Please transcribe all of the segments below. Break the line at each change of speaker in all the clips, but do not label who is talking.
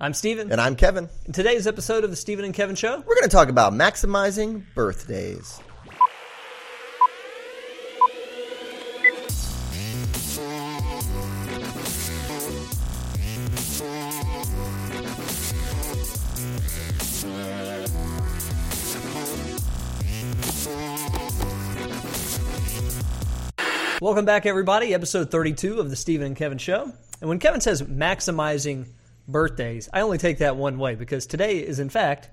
I'm Stephen.
And I'm Kevin.
In today's episode of the Stephen and Kevin Show,
We're going to talk about maximizing birthdays.
welcome back, everybody. Episode 32 of the Stephen and Kevin Show. And when Kevin says maximizing birthdays, I only take that one way because today is, in fact,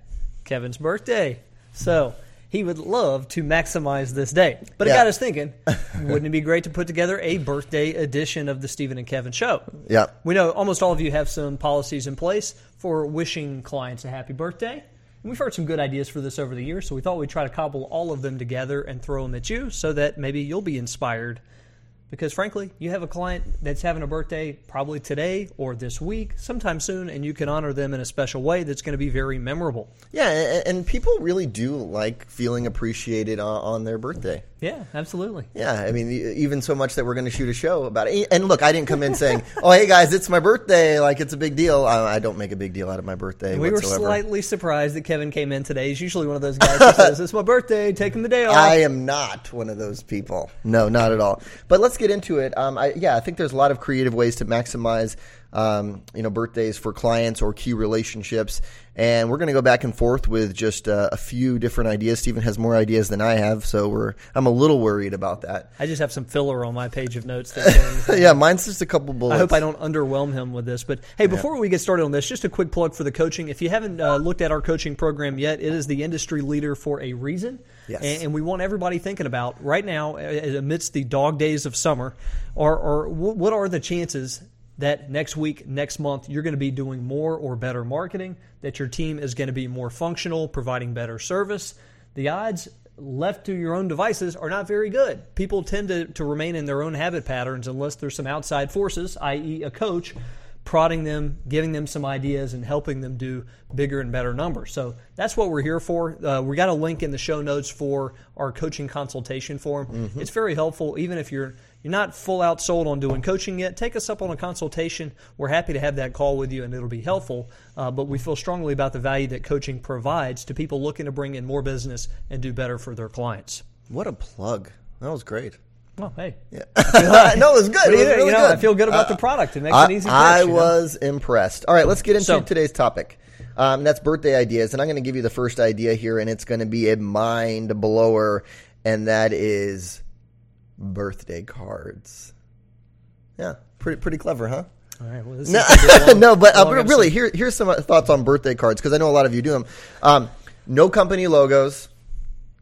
Kevin's birthday. So he would love to maximize this day. But it
Yeah.
got us thinking wouldn't it be great to put together a birthday edition of the Stephen and Kevin Show?
Yeah.
We know almost all of you have some policies in place for wishing clients a happy birthday. And we've heard some good ideas for this over the years, so we thought we'd try to cobble all of them together and throw them at you so that maybe you'll be inspired. Because frankly, you have a client that's having a birthday probably today or this week, sometime soon, and you can honor them in a special way that's going to be very memorable.
Yeah, and, people really do like feeling appreciated on, their birthday.
Yeah, absolutely.
Yeah, I mean, even so much that we're going to shoot a show about it. And look, I didn't come in saying, "Oh, hey guys, it's my birthday." Like it's a big deal. I, don't make a big deal out of my birthday.
We were slightly surprised that Kevin came in today. He's usually one of those guys who says, It's my birthday, taking the day off.
I am not one of those people. No, not at all. But let's get into it. Um, I, yeah, I think there's a lot of creative ways to maximize, um, you know, birthdays for clients or key relationships. And we're going to go back and forth with just uh, a few different ideas. Stephen has more ideas than I have, so we're I'm a little worried about that.
I just have some filler on my page of notes.
Yeah, mine's just a couple bullets.
I hope I don't underwhelm him with this. But hey, before we get started on this, just a quick plug for the coaching. If you haven't uh, looked at our coaching program yet, it is the industry leader for a reason.
Yes.
And, and we want everybody thinking about right now, amidst the dog days of summer, or, or what are the chances that next week, next month, you're going to be doing more or better marketing, that your team is going to be more functional, providing better service. The odds left to your own devices are not very good. People tend to, to remain in their own habit patterns unless there's some outside forces, i.e., a coach, prodding them, giving them some ideas, and helping them do bigger and better numbers. So that's what we're here for. Uh, we got a link in the show notes for our coaching consultation form. It's very helpful, even if you're you're not full out sold on doing coaching yet. Take us up on a consultation. We're happy to have that call with you, and it'll be helpful. Uh, but we feel strongly about the value that coaching provides to people looking to bring in more business and do better for their clients.
What a plug! That was great.
Well, hey,
Yeah. no, it was good.
What
It
you
was really
you know,
good.
I feel good about
Uh,
the product. It makes
I,
an easy.
I
pitch, you know?
was impressed. All right, let's get into
So-
today's topic. Um, that's birthday ideas, and I'm going to give you the first idea here, and it's going to be a mind blower, and that is birthday cards. Yeah, pretty pretty clever, huh?
All right. Well,
No,
is gonna be a long-
no, but uh,
long
but
episode.
really, here, here's some thoughts on birthday cards because I know a lot of you do them. Um, no company logos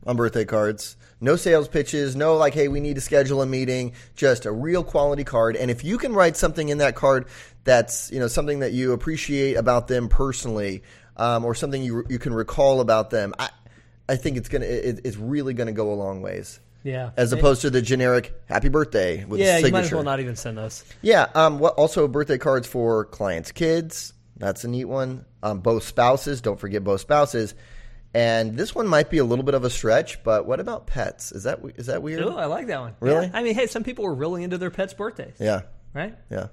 on birthday cards. No sales pitches. No like, hey, we need to schedule a meeting. Just a real quality card. And if you can write something in that card that's you know something that you appreciate about them personally, um, or something you you can recall about them, I I think it's gonna it, it's really gonna go a long ways.
Yeah.
As opposed to the generic "Happy Birthday" with
yeah,
a
you might as
signature.
well not even send those.
Yeah. Um. What also birthday cards for clients' kids. That's a neat one. Um, both spouses. Don't forget both spouses. And this one might be a little bit of a stretch, but what about pets? Is that is that weird?
Oh, I like that one.
Really?
Yeah. I mean, hey, some people are really into their pets' birthdays,
Yeah.
right?
Yeah.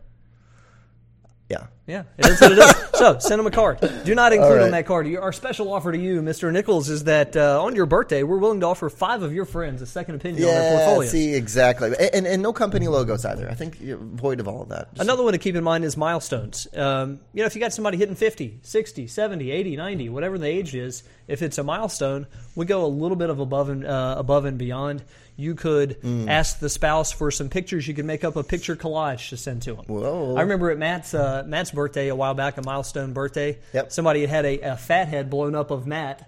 Yeah.
Yeah, it is what it is. so send them a card. Do not include
right.
on that card. Our special offer to you, Mr. Nichols, is that uh, on your birthday, we're willing to offer five of your friends a second opinion on their
Yeah.
portfolio.
See exactly. And, and and no company logos either. I think you're void of all of that. Just-
Another one to keep in mind is milestones. Um, you know, if you got somebody hitting 50, 60, 70, 80, 90, whatever the age is, if it's a milestone, we go a little bit of above and uh, above and beyond. You could
Mm.
ask the spouse for some pictures. You could make up a picture collage to send to them.
Whoa.
I remember at Matt's uh, Matt's birthday a while back, a milestone birthday.
Yep.
Somebody had had a, a fat head blown up of Matt.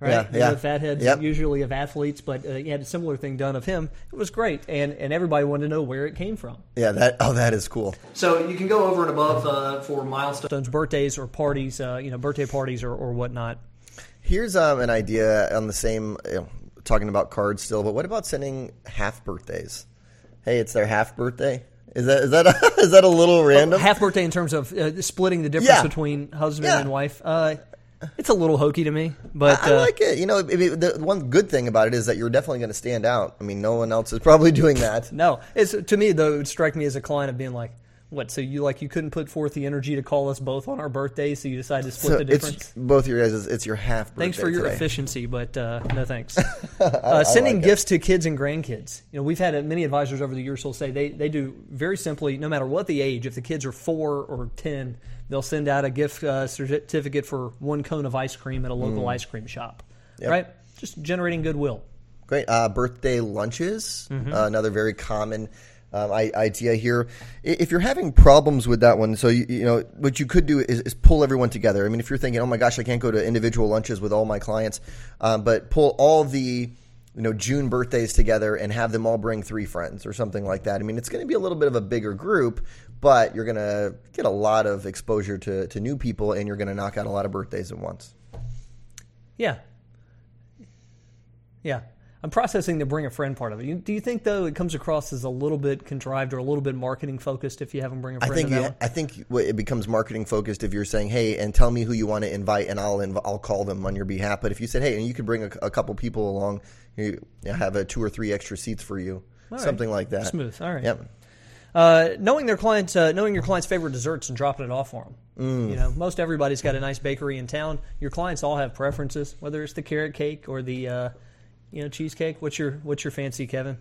Right?
Yeah,
You
yeah.
know, fat heads
Yep.
usually of athletes, but uh, he had a similar thing done of him. It was great, and and everybody wanted to know where it came from.
yeah. That. Oh, that is cool.
So you can go over and above uh, for milestones, birthdays, or parties, uh, you know, birthday parties or, or whatnot.
Here's um, an idea on the same, you know, talking about cards still, but what about sending half birthdays? Hey, it's their half birthday. Is that is that a, is that a little random?
Half birthday in terms of uh, splitting the difference
Yeah.
between husband
Yeah.
and wife. Uh, it's a little hokey to me, but
I
uh,
like it. You know, I the one good thing about it is that you're definitely going to stand out. I mean, no one else is probably doing that.
no, it's to me though. It would strike me as a client of being like, What? So you like you couldn't put forth the energy to call us both on our birthdays, so you decided to split
So
the difference.
it's both your guys. It's your half. Birthday
Thanks for your
today.
efficiency, but uh, no thanks. uh, sending
like it.
gifts to kids and grandkids. You know, we've had uh, many advisors over the years who'll say they, they do very simply, no matter what the age, if the kids are four or ten, they'll send out a gift uh, certificate for one cone of ice cream at a local ice cream shop.
Mm. Yep.
Right? Just generating goodwill.
Great. Uh, birthday lunches,
Mm-hmm.
uh, another very common um, idea here. If you're having problems with that one, so you, you know what you could do is, is pull everyone together. I mean, if you're thinking, oh my gosh, I can't go to individual lunches with all my clients, um, but pull all the you know June birthdays together and have them all bring three friends or something like that. I mean, it's going to be a little bit of a bigger group, but you're going to get a lot of exposure to, to new people, and you're going to knock out a lot of birthdays at once.
Yeah. Yeah. I'm processing the bring a friend part of it. You- Do you think though it comes across as a little bit contrived or a little bit marketing focused if you have them bring a friend?
think you. I think it becomes marketing focused if you're saying, "Hey, and tell me who you want to invite, and I'll inv- I'll call them on your behalf." But if you said, "Hey, and you could bring a, a couple people along, you have a two or three extra seats for you,"
right.
something like that.
Smooth. All right.
Yep.
Uh, knowing their clients, uh, knowing your clients' favorite desserts and dropping it off for them.
Mm.
You know, most everybody's got a nice bakery in town. Your clients all have preferences, whether it's the carrot cake or the, uh, you know, cheesecake. What's your What's your fancy, Kevin?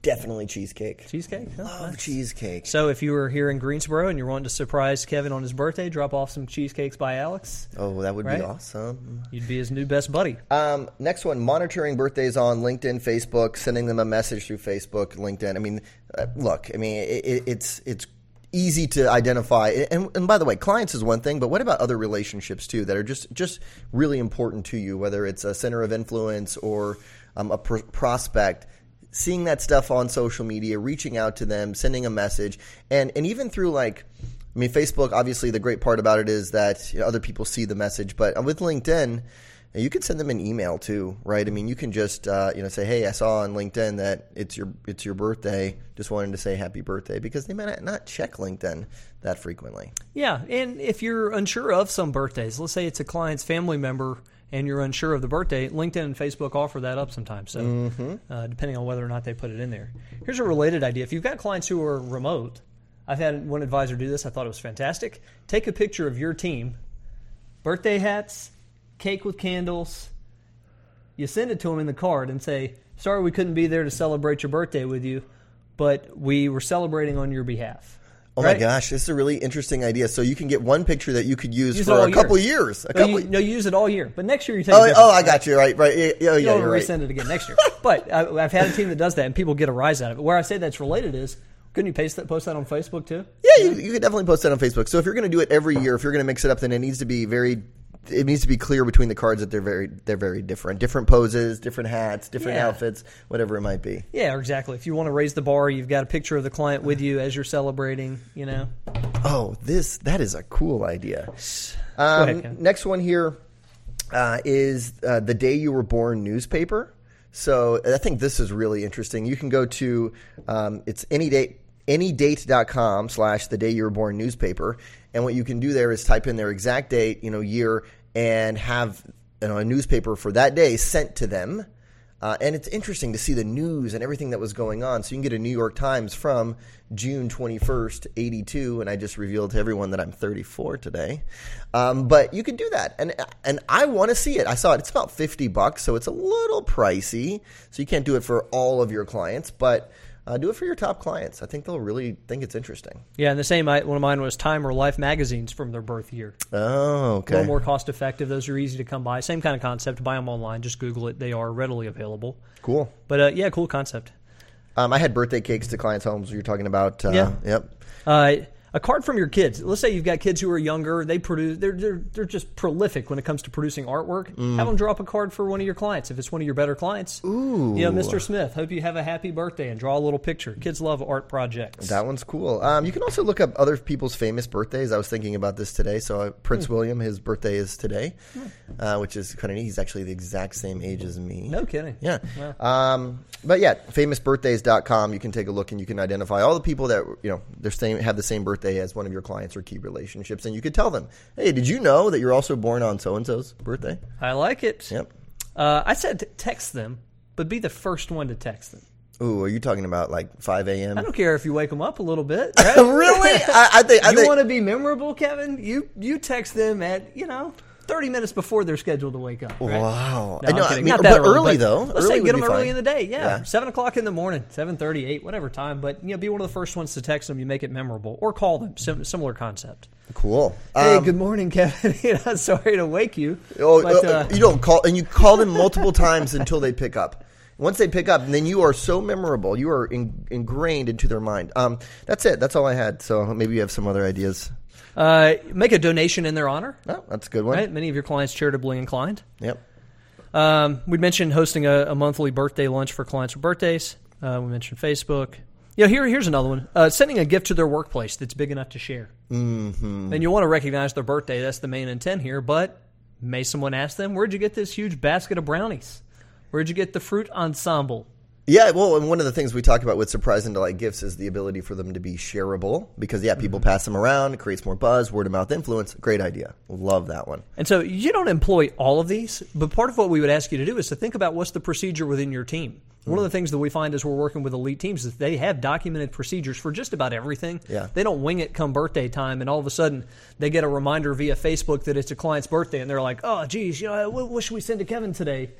Definitely cheesecake.
Cheesecake. Oh,
Love
nice.
cheesecake.
So, if you were here in Greensboro and you're wanting to surprise Kevin on his birthday, drop off some cheesecakes by Alex.
Oh, that would
Right?
be awesome.
You'd be his new best buddy.
Um, next one, monitoring birthdays on LinkedIn, Facebook, sending them a message through Facebook, LinkedIn. I mean, uh, look, I mean, it, it, it's it's easy to identify. And, and by the way, clients is one thing, but what about other relationships too that are just just really important to you? Whether it's a center of influence or um, a pr- prospect. Seeing that stuff on social media, reaching out to them, sending a message, and and even through like I mean, Facebook, obviously, the great part about it is that you know, other people see the message. But with LinkedIn, you can send them an email too, right? I mean, you can just uh, you know say, "Hey, I saw on LinkedIn that it's your it's your birthday. Just wanted to say happy birthday," because they might not check LinkedIn that frequently.
Yeah, and if you're unsure of some birthdays, let's say it's a client's family member and you're unsure of the birthday, LinkedIn and Facebook offer that up sometimes. So,
Mm-hmm.
uh, depending on whether or not they put it in there. Here's a related idea: if you've got clients who are remote, I've had one advisor do this. I thought it was fantastic. Take a picture of your team, birthday hats, cake with candles. You send it to them in the card and say, "Sorry, we couldn't be there to celebrate your birthday with you, but we were celebrating on your behalf."
Oh
Right?
my gosh, this is a really interesting idea. So you can get one picture that you could use,
Use
for a
year.
couple years. A
No,
couple.
you, no, you use it all year. But next year you take.
oh, oh, I got you right. Right. Yeah, yeah, yeah
You
you're right.
resend it again next year. but I, I've had a team that does that, and people get a rise out of it. Where I say that's related is, couldn't you paste that, post that on Facebook too?
Yeah, you, you could definitely post that on Facebook. So if you're going to do it every year, if you're going to mix it up, then it needs to be very. It needs to be clear between the cards that they're very they're very different, different poses, different hats, different
Yeah.
outfits, whatever it might be.
Yeah, exactly. If you want to raise the bar, you've got a picture of the client with you as you're celebrating. You know,
Oh, this that is a cool idea. Um,
ahead,
next one here uh, is uh, the day you were born newspaper. So I think this is really interesting. You can go to um, it's any date anydate.com slash the day you were born newspaper and what you can do there is type in their exact date you know year and have you know, a newspaper for that day sent to them uh, and it's interesting to see the news and everything that was going on. So you can get a New York Times from June 21st, 82. And I just revealed to everyone that I'm 34 today. Um, but you can do that. And, and I want to see it. I saw it. It's about 50 bucks. So it's a little pricey. So you can't do it for all of your clients, but uh, do it for your top clients. I think they'll really think it's interesting.
yeah. And the same. I, one of mine was Time or Life magazines from their birth year.
Oh, okay.
A little more cost effective. Those are easy to come by. Same kind of concept. Buy them online. Just Google it. They are readily available.
Cool.
But uh, yeah, cool concept.
Um, I had birthday cakes to clients' homes. You're talking about. Uh,
Yeah.
Yep.
A card from your kids. Let's say you've got kids who are younger. They produce. They're they're, they're just prolific when it comes to producing artwork.
Mm.
Have them drop a card for one of your clients if it's one of your better clients. Ooh. You know, Mr. Smith. Hope you have a happy birthday and draw a little picture. Kids love art projects.
That one's cool. Um, you can also look up other people's famous birthdays. I was thinking about this today. So uh, Prince William, his birthday is today, uh, which is kind of neat. He's actually the exact same age as me.
no kidding.
Yeah. Um, but yeah, famousbirthdays.com. You can take a look and you can identify all the people that, you know, they're same, have the same birthday as one of your clients or key relationships. And you could tell them, hey, did you know that you're also born on so and so's birthday?
I like it.
Yep.
Uh, I said text them, but be the first one to text them.
Ooh, are you talking about like 5 a.m.?
I don't care if you wake them up a little bit. Right?
really? I, I think I
you want to be memorable, Kevin? You you text them at you know. 30 minutes before they're scheduled to wake up. Right?
Wow.
No,
I know,
I'm
I
kidding.
mean,
Not that
but
early,
early,
but
though.
Let's
Early
say get them early
fine.
in the day. Yeah,
Yeah.
seven o'clock in the morning, seven thirty, eight, whatever time. But you know, be one of the first ones to text them. You make it memorable, or call them. Sim- similar concept.
Cool.
Hey,
Um,
good morning, Kevin. You know, sorry to wake you.
Oh,
but,
uh,
uh,
you don't call, and you call them multiple times until they pick up. Once they pick up, then you are so memorable. You are in, ingrained into their mind. Um, that's it. That's all I had. So maybe you have some other ideas.
Uh, make a donation in their honor.
Oh, that's a good one.
Right, many of your clients charitably inclined.
Yep.
Um, we mentioned hosting a, a monthly birthday lunch for clients for birthdays. Uh, we mentioned Facebook. Yeah, here, here's another one. Uh, sending a gift to their workplace that's big enough to share. Mm-hmm. And you want to recognize their birthday. That's the main intent here. But may someone ask them, where'd you get this huge basket of brownies? Where'd you get the fruit ensemble?
Yeah, well, and one of the things we talk about with surprise and delight gifts is the ability for them to be shareable because, yeah, people mm-hmm. pass them around, it creates more buzz, word of mouth influence. Great idea. Love that one.
And so you don't employ all of these, but part of what we would ask you to do is to think about what's the procedure within your team. One of mm. the things that we find as we're working with elite teams is they have documented procedures for just about everything.
Yeah.
They don't wing it come birthday time and all of a sudden they get a reminder via Facebook that it's a client's birthday and they're like, oh, geez, you know, what, what should we send to Kevin today?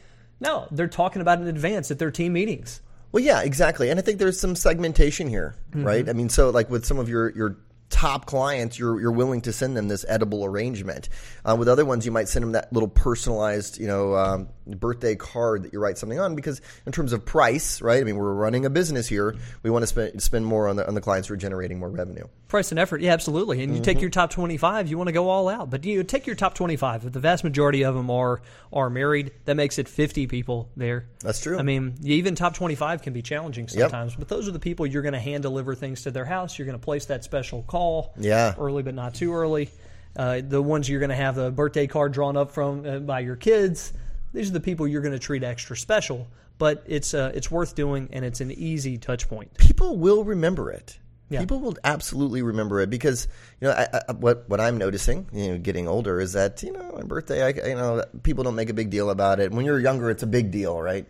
No, they're talking about it in advance at their team meetings.
Well, yeah, exactly. And I think there's some segmentation here, right? I mean, so like with some of your your top clients, you're you're willing to send them this edible arrangement. Uh, with other ones, you might send them that little personalized, you know, um, birthday card that you write something on. Because in terms of price, right? I mean, we're running a business here. We want to spend spend more on the on the clients who are generating more revenue.
Price and effort, yeah, absolutely. And you take your top twenty-five, you want to go all out. But you take your top twenty-five. If the vast majority of them are are married, that makes it fifty people there.
That's true.
I mean, even top twenty-five can be challenging sometimes. But those are the people you're going to hand deliver things to their house. You're going to place that special call,
Yeah.
early but not too early. Uh, the ones you're going to have the birthday card drawn up from uh, by your kids. These are the people you're going to treat extra special. But it's uh, it's worth doing, and it's an easy touch point.
people will remember it.
Yeah.
People will absolutely remember it because you know I, I, what what I'm noticing, you know, getting older is that you know my birthday, I, you know, people don't make a big deal about it. When you're younger, it's a big deal, right?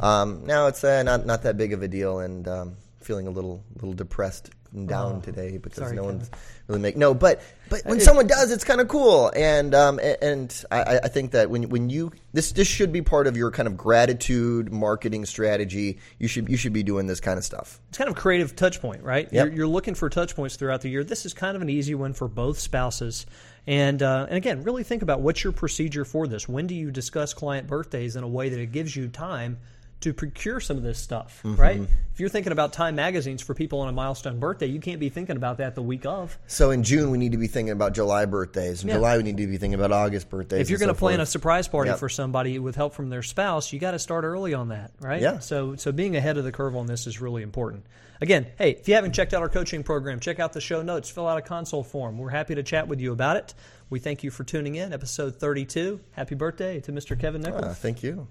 Um, now it's uh, not not that big of a deal, and um, feeling a little little depressed down today because
sorry,
no
Kevin.
one's really make no. But but when someone does, it's kind of cool, and um, and I, I think that when when you this this should be part of your kind of gratitude marketing strategy. You should you should be doing this kind of stuff.
it's kind of a creative touch point, right?
Yep.
You're, you're looking for touch points throughout the year. This is kind of an easy one for both spouses. And uh, and again, really think about what's your procedure for this. When do you discuss client birthdays in a way that it gives you time to procure some of this stuff,
Mm-hmm.
right? If you're thinking about time magazines for people on a milestone birthday, you can't be thinking about that the week of.
So in June, we need to be thinking about July birthdays. In
Yeah.
July, we need to be thinking about August birthdays.
If you're going
so
to plan a surprise party
Yep.
for somebody with help from their spouse, you got to start early on that, right?
Yeah.
So, so being ahead of the curve on this is really important. Again, hey, if you haven't checked out our coaching program, check out the show notes, fill out a console form. We're happy to chat with you about it. We thank you for tuning in, episode 32. Happy birthday to Mr. Kevin Nichols.
Ah, thank you.